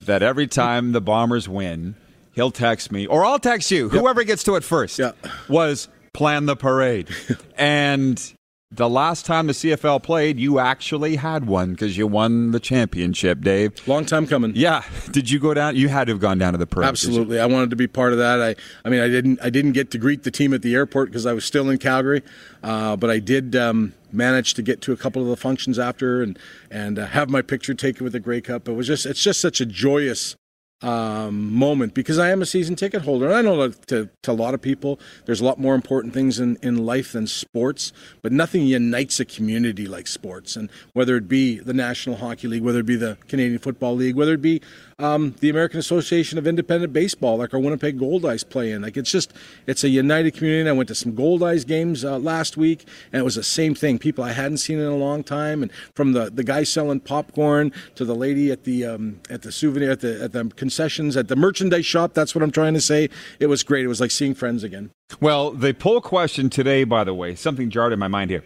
S4: that every time the Bombers win, he'll text me, or I'll text you, whoever gets to it first,
S5: Yeah.
S4: was plan the parade. and the last time the CFL played, you actually had one because you won the championship, Dave.
S5: Long time coming.
S4: Yeah. Did you go down? You had to have gone down to the parade.
S5: Absolutely, I wanted to be part of that. I, I mean, I didn't, I didn't get to greet the team at the airport because I was still in Calgary, uh, but I did um, manage to get to a couple of the functions after and and uh, have my picture taken with the Grey Cup. It was just, it's just such a joyous um, moment because I am a season ticket holder. And I know that to, to a lot of people, there's a lot more important things in, in life than sports, but nothing unites a community like sports. And whether it be the National Hockey League, whether it be the Canadian Football League, whether it be um, the American Association of Independent Baseball, like our Winnipeg Goldeyes play in, like it's just, it's a united community. And I went to some Goldeyes games uh, last week, and it was the same thing. People I hadn't seen in a long time, and from the, the guy selling popcorn to the lady at the um, at the souvenir at the at the concessions at the merchandise shop. That's what I'm trying to say. It was great. It was like seeing friends again.
S4: Well, the poll question today, by the way, something jarred in my mind here.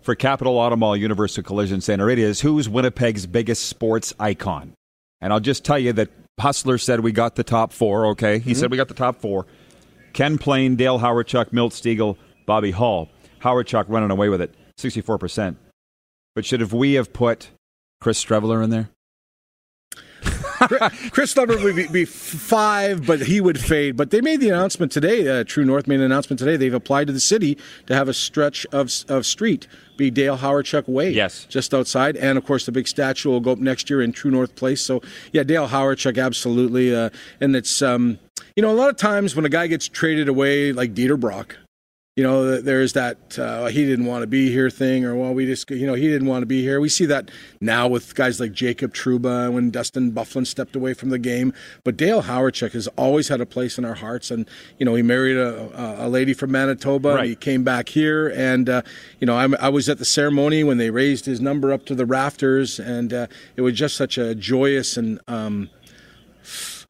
S4: For Capital Auto Mall Universal Collision Center, it is who's Winnipeg's biggest sports icon? And I'll just tell you that Hustler said we got the top four, okay? He said mm-hmm. we got the top four. Ken Ploen, Dale Hawerchuk, Milt Stegall, Bobby Hull. Hawerchuk running away with it, 64%. But should have we have put Chris Streveler in there?
S5: Chris Streveler would be, be five, but he would fade. But they made the announcement today. Uh, True North made an announcement today. They've applied to the city to have a stretch of of street be Dale Hawerchuk Way.
S4: Yes.
S5: just outside, and of course the big statue will go up next year in True North Place. So yeah, Dale Hawerchuk, absolutely. Uh, and it's um, you know a lot of times when a guy gets traded away like Dieter Brock. You know, there's that uh, he didn't want to be here thing, or well, we just, you know, he didn't want to be here. We see that now with guys like Jacob Trouba when Dustin Byfuglien stepped away from the game. But Dale Hawerchuk has always had a place in our hearts, and you know, he married a, a lady from Manitoba.
S4: Right.
S5: He came back here, and uh, you know, I'm, I was at the ceremony when they raised his number up to the rafters, and uh, it was just such a joyous and. Um,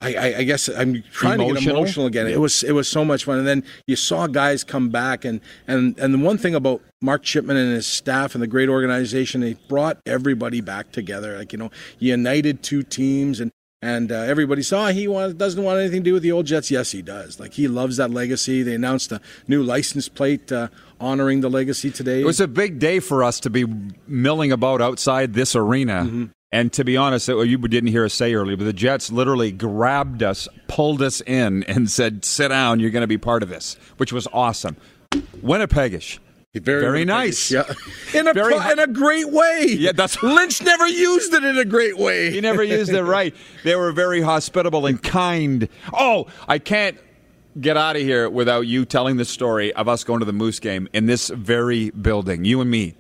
S5: I, I, I guess I'm trying to get
S4: Emotional?
S5: emotional again. It was it was so much fun, and then you saw guys come back, and and and the one thing about Mark Chipman and his staff and the great organization, they brought everybody back together. Like you know, united two teams, and and uh, everybody saw he want, doesn't want anything to do with the old Jets. Yes, he does. Like he loves that legacy. They announced a new license plate uh, honoring the legacy today.
S4: It was a big day for us to be milling about outside this arena.
S5: Mm-hmm.
S4: And to be honest, uh, you didn't hear us say earlier, but the Jets literally grabbed us, pulled us in, and said, "Sit down. You're going to be part of this," which was awesome. Winnipegish.
S5: Very,
S4: Very nice.
S5: Yeah, in a
S4: Very
S5: pro- in a great way.
S4: Yeah, that's-
S5: Lynch never used it in a great way.
S4: He never used it right. They were very hospitable and kind. Oh, I can't get out of here without you telling the story of us going to the Moose game in this very building, you and me.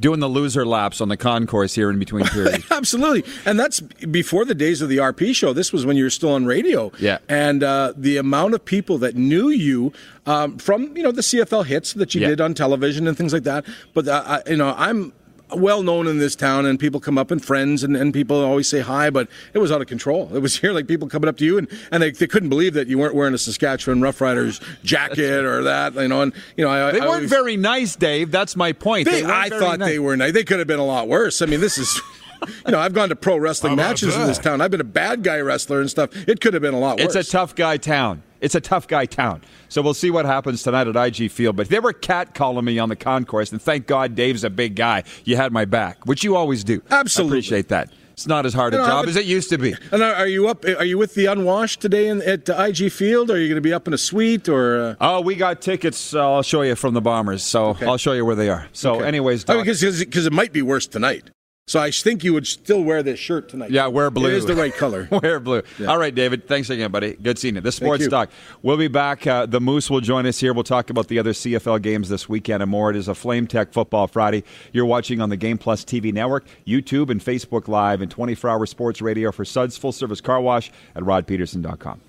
S4: Doing the loser laps on the concourse here in between periods.
S5: Absolutely, and that's before the days of the RP show. This was when you were still on radio.
S4: Yeah,
S5: and uh, the amount of people that knew you um, from you know the CFL hits that you
S4: Yeah.
S5: did on television and things like that. But uh, I, you know, I'm well known in this town, and people come up and friends, and, and people always say hi. But it was out of control. It was here like people coming up to you, and, and they, they couldn't believe that you weren't wearing a Saskatchewan Roughriders jacket or that. You know, and you know, I,
S4: They
S5: I
S4: weren't
S5: always-
S4: very nice, Dave. That's my point.
S5: they,
S4: weren't
S5: I thought
S4: nice.
S5: they were nice. They could have been a lot worse. I mean, this is, you know, I've gone to pro wrestling matches in this town. I've been a bad guy wrestler and stuff. It could have been a lot
S4: It's a tough guy town. It's a tough guy town. So we'll see what happens tonight at IG Field. But they were cat calling me on the concourse, and thank God Dave's a big guy. You had my back, which you always do.
S5: Absolutely.
S4: I appreciate that. It's not as hard a
S5: You know, I
S4: job as it used to be.
S5: and are you up? Are you with the unwashed today in, at uh, IG Field? Or are you going to be up in a suite or? Uh,
S4: Oh, we got tickets. Uh, I'll show you from the Bombers. So I'll show you where they are. So, anyways, Doc,
S5: because because it might be worse tonight. So I think you would still wear this shirt tonight.
S4: Yeah, wear blue.
S5: It is the right color.
S4: Wear blue. All right, David. Thanks again, buddy. Good seeing you. The Sports
S5: you.
S4: Doc. We'll be back. Uh, the Moose will join us here. We'll talk about the other CFL games this weekend and more. It is a Flame Tech Football Friday. You're watching on the Game Plus TV network, YouTube, and Facebook Live, and 24 hour sports radio for Suds Full Service Car Wash at rodpedersen.com.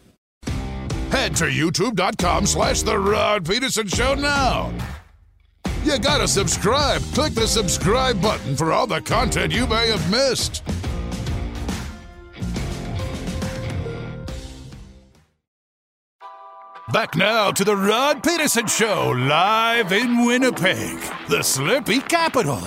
S1: Head to youtube.com slash The Rod Pedersen Show now. You gotta subscribe. Click the subscribe button for all the content you may have missed. Back now to The Rod Pedersen Show, live in Winnipeg, the Slurpee capital.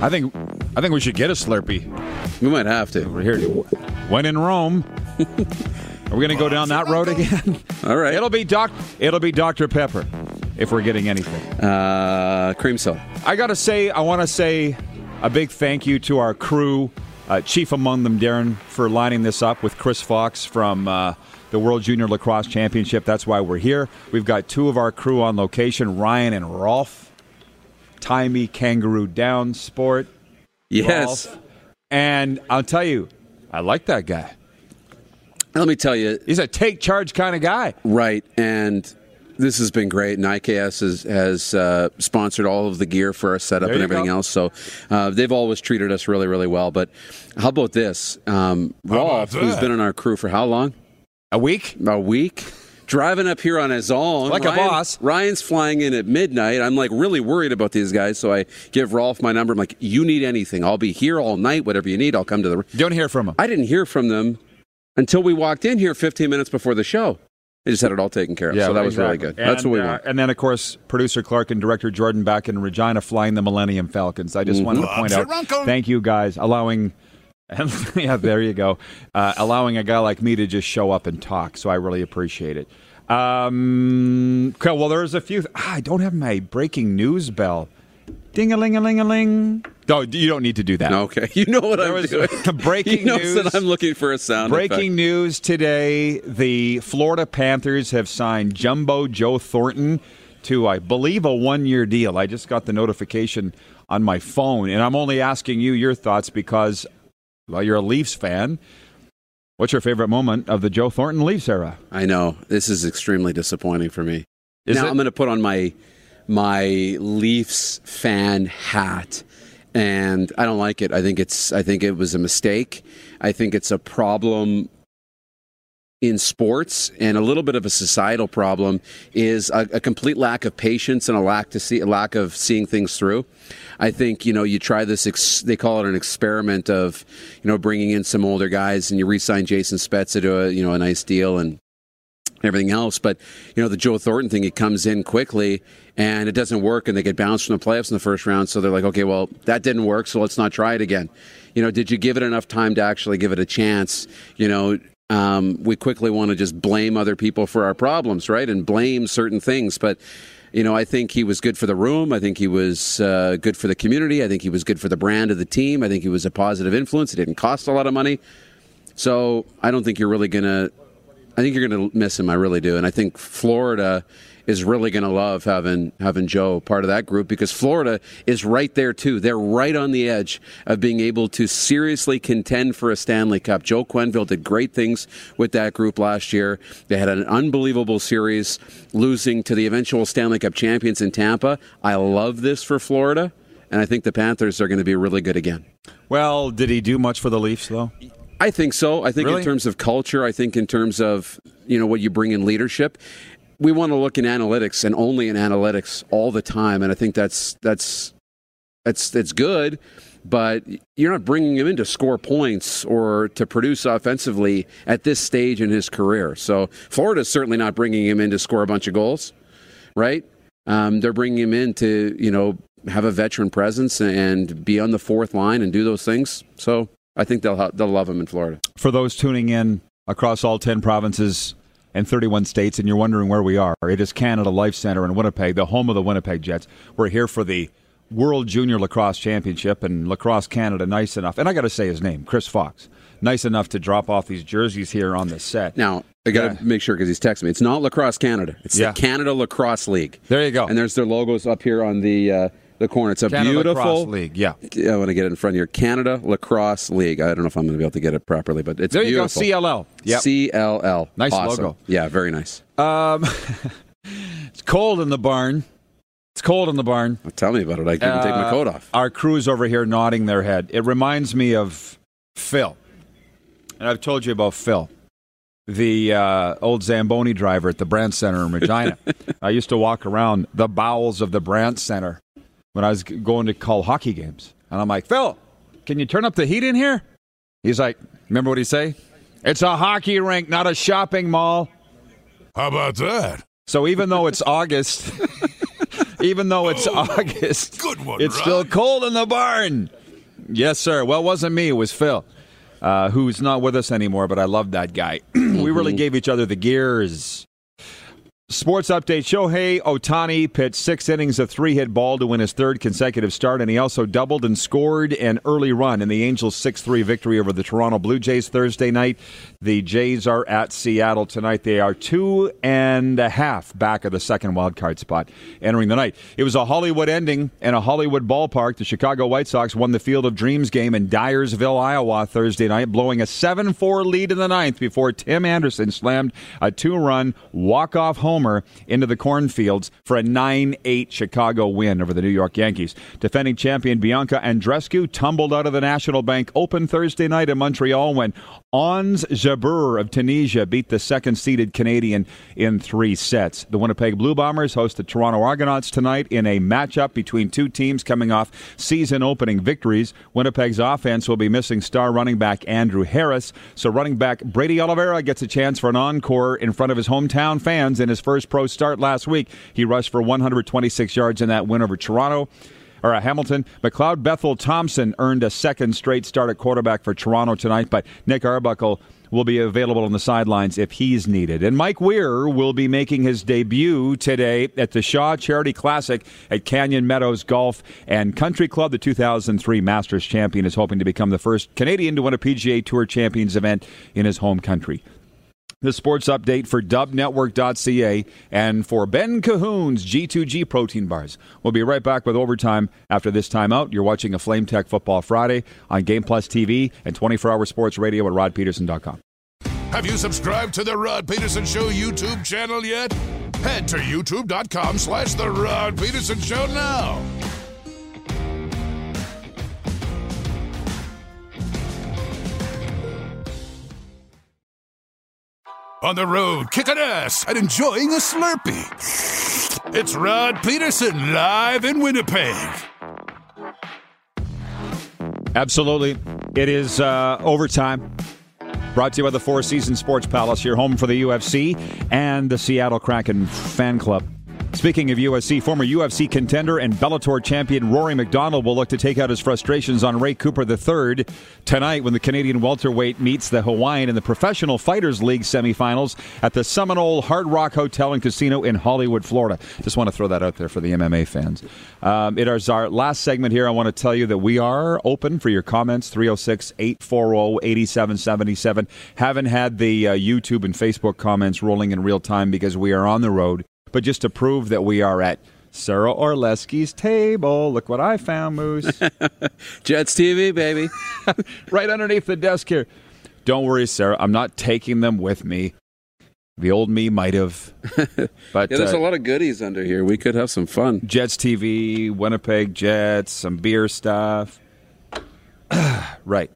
S4: I think I think we should get a Slurpee.
S3: We might have to.
S4: We're here. To When in Rome. Are we going to go down that road again?
S3: All right.
S4: It'll be doc. It'll be Dr Pepper, if we're getting anything.
S3: Uh, cream soda.
S4: I got to say, I want to say a big thank you to our crew, uh, chief among them, Darren, for lining this up with Chris Fox from uh, the World Junior Lacrosse Championship. That's why we're here. We've got two of our crew on location, Ryan and Rolf. Tie Me Kangaroo Down Sport.
S3: Yes.
S4: Rolf. And I'll tell you, I like that guy.
S3: Let me tell you,
S4: He's a take charge kind of guy.
S3: Right, and this has been great. And IKS has, has uh, sponsored all of the gear for our setup and everything
S4: go.
S3: else. So uh, they've always treated us really, really well. But how about this? Um, Rolf, who's been on our crew for how long?
S4: A week?
S3: A week. Driving up here on his own.
S4: Like a boss.
S3: Ryan's flying in at midnight. I'm like really worried about these guys. So I give Rolf my number. I'm like, you need anything. I'll be here all night. Whatever you need, I'll come to the.
S4: Don't hear from him.
S3: I didn't hear from them until we walked in here 15 minutes before the show. They just had it all taken care of. so that was really
S4: exactly.
S3: good. That's what we
S4: And, uh,
S3: want.
S4: and then, of course, producer Clark and director Jordan back in Regina flying the Millennium Falcons. I just wanted to point out, thank you guys, allowing. yeah, there you go. Uh, allowing a guy like me to just show up and talk. So I really appreciate it. Um, okay, well, there's a few. ah, I don't have my breaking news bell. Ding a ling a ling a ling. No, you don't need to do that.
S3: Okay, you know what
S4: There
S3: I'm
S4: was
S3: doing.
S4: breaking
S3: he knows
S4: news.
S3: that I'm looking for a sound.
S4: Breaking
S3: effect.
S4: news today: the Florida Panthers have signed Jumbo Joe Thornton to, I believe, a one-year deal. I just got the notification on my phone, and I'm only asking you your thoughts because, well, you're a Leafs fan. What's your favorite moment of the Joe Thornton Leafs era?
S3: I know this is extremely disappointing for me.
S4: Is
S3: now
S4: it?
S3: I'm going to put on my my Leafs fan hat, and I don't like it. I think it's. I think it was a mistake. I think it's a problem in sports and a little bit of a societal problem is a, a complete lack of patience and a lack to see a lack of seeing things through. I think you know you try this. Ex, they call it an experiment of you know bringing in some older guys and you re-sign Jason Spezza to a you know a nice deal and everything else. But you know the Joe Thornton thing, it comes in quickly and it doesn't work, and they get bounced from the playoffs in the first round. So they're like, okay, well that didn't work, so let's not try it again. You know, did you give it enough time to actually give it a chance? You know. Um, we quickly want to just blame other people for our problems, right? And blame certain things. But, you know, I think he was good for the room. I think he was uh, good for the community. I think he was good for the brand of the team. I think he was a positive influence. It didn't cost a lot of money. So I don't think you're really going to I think you're going to miss him. I really do, and I think Florida is really going to love having having Joe part of that group because Florida is right there too. They're right on the edge of being able to seriously contend for a Stanley Cup. Joel Quenneville did great things with that group last year. They had an unbelievable series, losing to the eventual Stanley Cup champions in Tampa. I love this for Florida, and I think the Panthers are going to be really good again.
S4: Well, did he do much for the Leafs though?
S3: I think so. I think
S4: really?
S3: in terms of culture, I think in terms of you know what you bring in leadership, we want to look in analytics and only in analytics all the time, and I think that's that's that's that's good. But you're not bringing him in to score points or to produce offensively at this stage in his career. So Florida's certainly not bringing him in to score a bunch of goals, right? Um, they're bringing him in to you know have a veteran presence and be on the fourth line and do those things. So I think they'll they'll love him in Florida.
S4: For those tuning in across all ten provinces and 31 states, and you're wondering where we are, it is Canada Life Center in Winnipeg, the home of the Winnipeg Jets. We're here for the World Junior Lacrosse Championship, and Lacrosse Canada, nice enough, and I got to say his name, Chris Fox, nice enough to drop off these jerseys here on the set.
S3: Now, I got to yeah. make sure because he's texting me. It's not Lacrosse Canada. It's yeah. the Canada Lacrosse League.
S4: There you go.
S3: And there's their logos up here on the uh, the corner. It's a
S4: Canada
S3: beautiful
S4: League. Yeah,
S3: I want to get it in front of you. Canada Lacrosse League. I don't know if I'm going to be able to get it properly, but it's
S4: there.
S3: Beautiful.
S4: You go. CLL.
S3: Yep. CLL.
S4: Nice
S3: awesome.
S4: logo.
S3: Yeah, very nice.
S4: Um, it's cold in the barn. It's cold in the barn.
S3: Well, tell me about it. I can uh, take my coat off.
S4: Our crew's over here nodding their head. It reminds me of Phil, and I've told you about Phil the uh, old Zamboni driver at the Brandt Center in Regina. I used to walk around the bowels of the Brandt Center when I was going to call hockey games. And I'm like, Phil, can you turn up the heat in here? He's like, remember what he say? It's a hockey rink, not a shopping mall.
S1: How about that?
S4: So even though it's August, even though it's oh, August,
S1: good one,
S4: it's still cold in the barn. Yes, sir. Well, it wasn't me. It was Phil uh, who's not with us anymore, but I love that guy. we really gave each other the gears. Sports update Shohei Ohtani pitched six innings of three hit ball to win his third consecutive start, and he also doubled and scored an early run in the Angels' 6 3 victory over the Toronto Blue Jays Thursday night. The Jays are at Seattle tonight. They are two and a half back of the second wild card spot entering the night. It was a Hollywood ending and a Hollywood ballpark. The Chicago White Sox won the Field of Dreams game in Dyersville, Iowa Thursday night, blowing a 7 4 lead in the ninth before Tim Anderson slammed a two run walk off home homer into the cornfields for a 9 8 Chicago win over the New York Yankees. Defending champion Bianca Andreescu tumbled out of the National Bank Open Thursday night in Montreal when Ons Jabeur of Tunisia beat the second seeded Canadian in three sets. The Winnipeg Blue Bombers host the Toronto Argonauts tonight in a matchup between two teams coming off season opening victories. Winnipeg's offense will be missing star running back Andrew Harris, so running back Brady Oliveira gets a chance for an encore in front of his hometown fans in his first pro start last week. He rushed for 126 yards in that win over Toronto or Hamilton. McLeod Bethel Thompson earned a second straight start at quarterback for Toronto tonight, but Nick Arbuckle will be available on the sidelines if he's needed. And Mike Weir will be making his debut today at the Shaw Charity Classic at Canyon Meadows Golf and Country Club. The 2003 Masters champion is hoping to become the first Canadian to win a PGA Tour Champions event in his home country the sports update for dubnetwork.ca and for Ben Cahoon's G2G protein bars. We'll be right back with overtime after this timeout. You're watching a Flame Tech Football Friday on Game Plus TV and 24 hour sports radio at rodpedersen.com.
S1: Have you subscribed to the Rod Pedersen Show YouTube channel yet? Head to youtube.com slash the Rod Peterson Show now. On the road, kicking ass and enjoying a Slurpee. It's Rod Pedersen live in Winnipeg.
S4: Absolutely. It is uh, overtime. Brought to you by the Four Seasons Sports Palace, your home for the UFC and the Seattle Kraken fan club. Speaking of UFC, former UFC contender and Bellator champion Rory MacDonald will look to take out his frustrations on Ray Cooper III tonight when the Canadian welterweight meets the Hawaiian in the Professional Fighters League semifinals at the Seminole Hard Rock Hotel and Casino in Hollywood, Florida. Just want to throw that out there for the MMA fans. Um, it is our last segment here. I want to tell you that we are open for your comments 306 840 8777. Haven't had the uh, YouTube and Facebook comments rolling in real time because we are on the road but just to prove that we are at Sarah Orlesky's table. Look what I found, Moose.
S3: Jets TV, baby.
S4: right underneath the desk here. Don't worry, Sarah. I'm not taking them with me. The old me might have.
S3: But yeah, there's uh, a lot of goodies under here. We could have some fun.
S4: Jets TV, Winnipeg Jets, some beer stuff. right.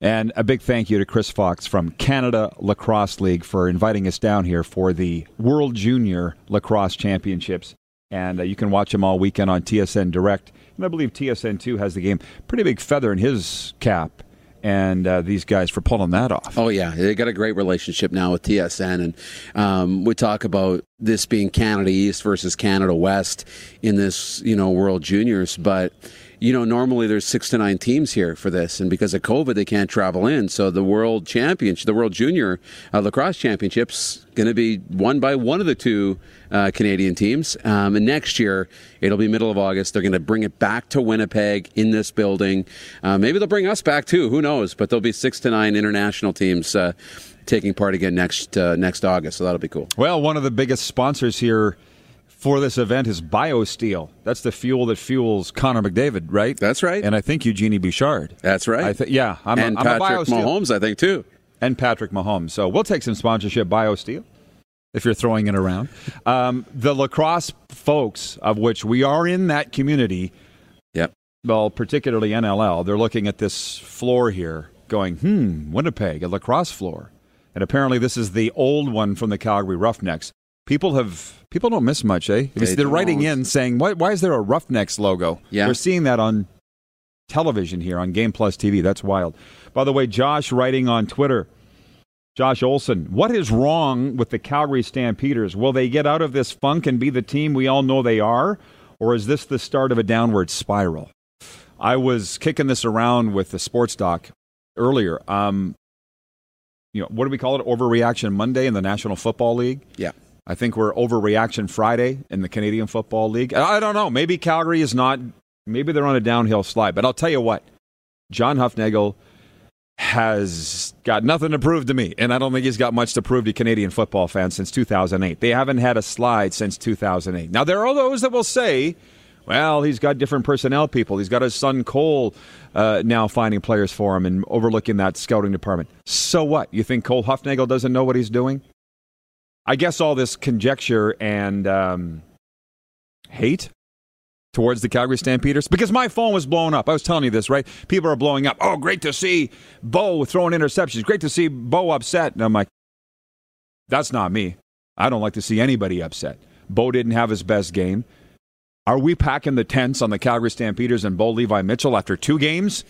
S4: And a big thank you to Chris Fox from Canada Lacrosse League for inviting us down here for the World Junior Lacrosse Championships. And uh, you can watch them all weekend on TSN Direct. And I believe TSN 2 has the game. Pretty big feather in his cap and uh, these guys for pulling that off.
S3: Oh yeah, they got a great relationship now with TSN, and um, we talk about this being Canada East versus Canada West in this you know World Juniors, but you know, normally there's six to nine teams here for this, and because of COVID, they can't travel in. So the World Championship, the World Junior uh, Lacrosse Championships, going to be won by one of the two uh, Canadian teams. Um, and next year, it'll be middle of August. They're going to bring it back to Winnipeg in this building. Uh, maybe they'll bring us back too. Who knows? But there'll be six to nine international teams uh, taking part again next uh, next August. So that'll be cool.
S4: Well, one of the biggest sponsors here for this event is BioSteel. That's the fuel that fuels Connor McDavid, right?
S3: That's right.
S4: And I think Eugenie Bouchard.
S3: That's right. I
S4: th- yeah,
S3: I'm and
S4: a, I'm
S3: Patrick Mahomes, I think too.
S4: And Patrick Mahomes. So we'll take some sponsorship BioSteel if you're throwing it around. Um, the lacrosse folks, of which we are in that community.
S3: Yep.
S4: Well, particularly NLL, they're looking at this floor here, going, "Hmm, Winnipeg, a lacrosse floor." And apparently, this is the old one from the Calgary Roughnecks people have people don't miss much, eh? They are writing in saying, why, "Why is there a Roughnecks logo?"
S3: Yeah,
S4: they're seeing that on television here on Game Plus TV. That's wild. By the way, Josh writing on Twitter. Josh Olson, what is wrong with the Calgary Stampeders? Will they get out of this funk and be the team we all know they are? Or is this the start of a downward spiral? I was kicking this around with the sports doc earlier. Um, you know, what do we call it? Overreaction Monday in the National Football League?
S3: Yeah.
S4: I think we're overreaction Friday in the Canadian Football League. I don't know. Maybe Calgary is not. Maybe they're on a downhill slide. But I'll tell you what, John Hufnagel has got nothing to prove to me, and I don't think he's got much to prove to Canadian football fans since 2008. They haven't had a slide since 2008. Now there are those that will say, "Well, he's got different personnel people. He's got his son Cole uh, now finding players for him and overlooking that scouting department." So what? You think Cole Hufnagel doesn't know what he's doing? I guess all this conjecture and um, hate towards the Calgary Stampeders because my phone was blowing up. I was telling you this, right? People are blowing up. Oh, great to see Bo throwing interceptions. Great to see Bo upset. And I'm like, that's not me. I don't like to see anybody upset. Bo didn't have his best game. Are we packing the tents on the Calgary Stampeders and Bo Levi Mitchell after two games?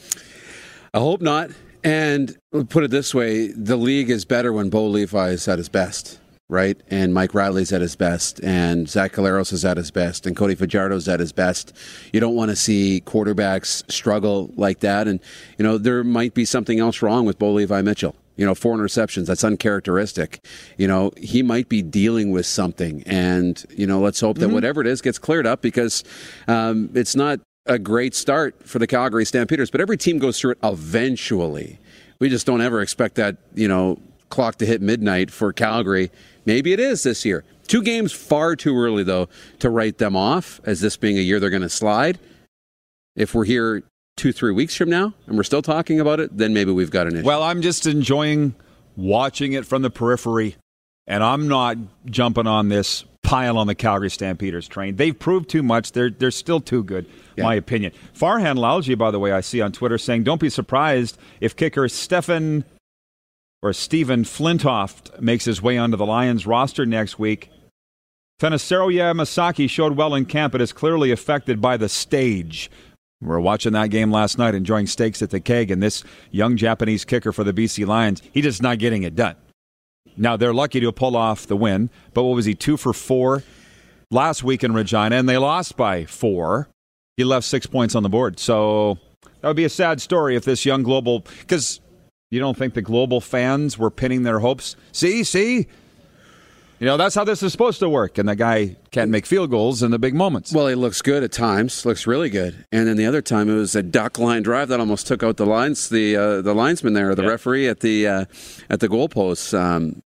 S3: I hope not. And put it this way the league is better when Bo Levi is at his best right? And Mike Reilly's at his best, and Zach Collaros is at his best, and Cody Fajardo's at his best. You don't want to see quarterbacks struggle like that. And, you know, there might be something else wrong with Bo Levi Mitchell. You know, four interceptions, that's uncharacteristic. You know, he might be dealing with something. And, you know, let's hope that mm-hmm. whatever it is gets cleared up because um, it's not a great start for the Calgary Stampeders, but every team goes through it eventually. We just don't ever expect that, you know, clock to hit midnight for Calgary Maybe it is this year. Two games far too early, though, to write them off as this being a year they're going to slide. If we're here two, three weeks from now and we're still talking about it, then maybe we've got an issue.
S4: Well, I'm just enjoying watching it from the periphery, and I'm not jumping on this pile on the Calgary Stampeders train. They've proved too much. They're, they're still too good, yeah. my opinion. Farhan Lalji, by the way, I see on Twitter saying, don't be surprised if kicker Stefan or Stephen Flintoff makes his way onto the Lions roster next week. Thanasaro Yamasaki showed well in camp, but is clearly affected by the stage. We are watching that game last night, enjoying steaks at the keg, and this young Japanese kicker for the BC Lions, he just not getting it done. Now they're lucky to pull off the win, but what was he two for four last week in Regina, and they lost by four. He left six points on the board. So that would be a sad story if this young global, because you don't think the global fans were pinning their hopes. See, see, you know, that's how this is supposed to work. And the guy can't make field goals in the big moments.
S3: Well, he looks good at times, looks really good. And then the other time, it was a duck line drive that almost took out the lines, the uh, the linesman there, the referee at the uh, at the goalposts. Um,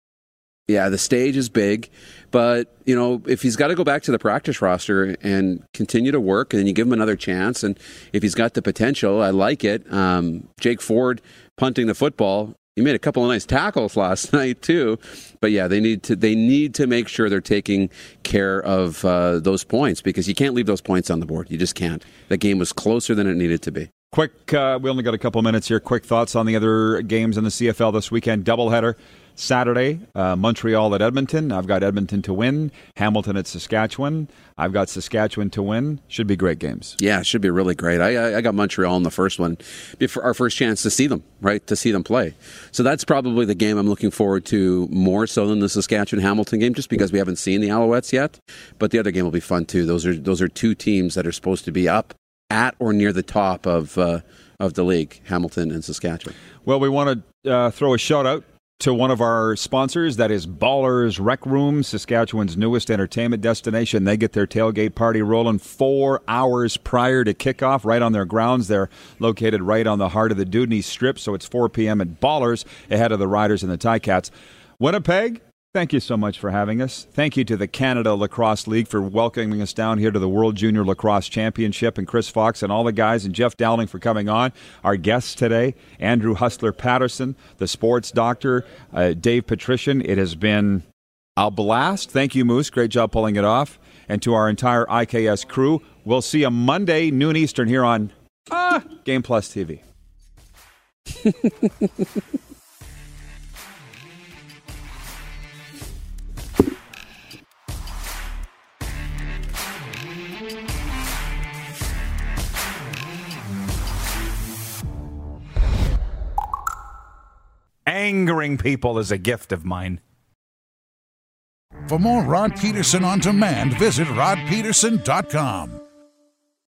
S3: yeah, the stage is big, but you know, if he's got to go back to the practice roster and continue to work, and then you give him another chance, and if he's got the potential, I like it. Um, Jake Ford punting the football he made a couple of nice tackles last night too. But yeah, they need to they need to make sure they're taking care of uh, those points because you can't leave those points on the board. You just can't. That game was closer than it needed to be.
S4: Quick, uh, we only got a couple minutes here. Quick thoughts on the other games in the CFL this weekend. Doubleheader. Saturday, uh, Montreal at Edmonton. I've got Edmonton to win. Hamilton at Saskatchewan. I've got Saskatchewan to win. Should be great games.
S3: Yeah, should be really great. I, I got Montreal in the first one, before our first chance to see them, right? To see them play. So that's probably the game I'm looking forward to more so than the Saskatchewan Hamilton game, just because we haven't seen the Alouettes yet. But the other game will be fun too. Those are those are two teams that are supposed to be up at or near the top of. Uh, of the league, Hamilton and Saskatchewan.
S4: Well, we want to uh, throw a shout out to one of our sponsors. That is Ballers Rec Room, Saskatchewan's newest entertainment destination. They get their tailgate party rolling four hours prior to kickoff, right on their grounds. They're located right on the heart of the Dewdney Strip, so it's 4 p.m. at Ballers ahead of the Riders and the Ticats. Winnipeg, Thank you so much for having us. Thank you to the Canada Lacrosse League for welcoming us down here to the World Junior Lacrosse Championship, and Chris Fox and all the guys, and Jeff Dowling for coming on. Our guests today, Andrew Hustler Patterson, the sports doctor, uh, Dave Petrishen. It has been a blast. Thank you, Moose. Great job pulling it off. And to our entire IKS crew, we'll see you Monday, noon Eastern, here on ah, Game Plus TV.
S6: angering people is a gift of mine.
S1: For more Rod Pedersen on demand, visit rodpedersen.com.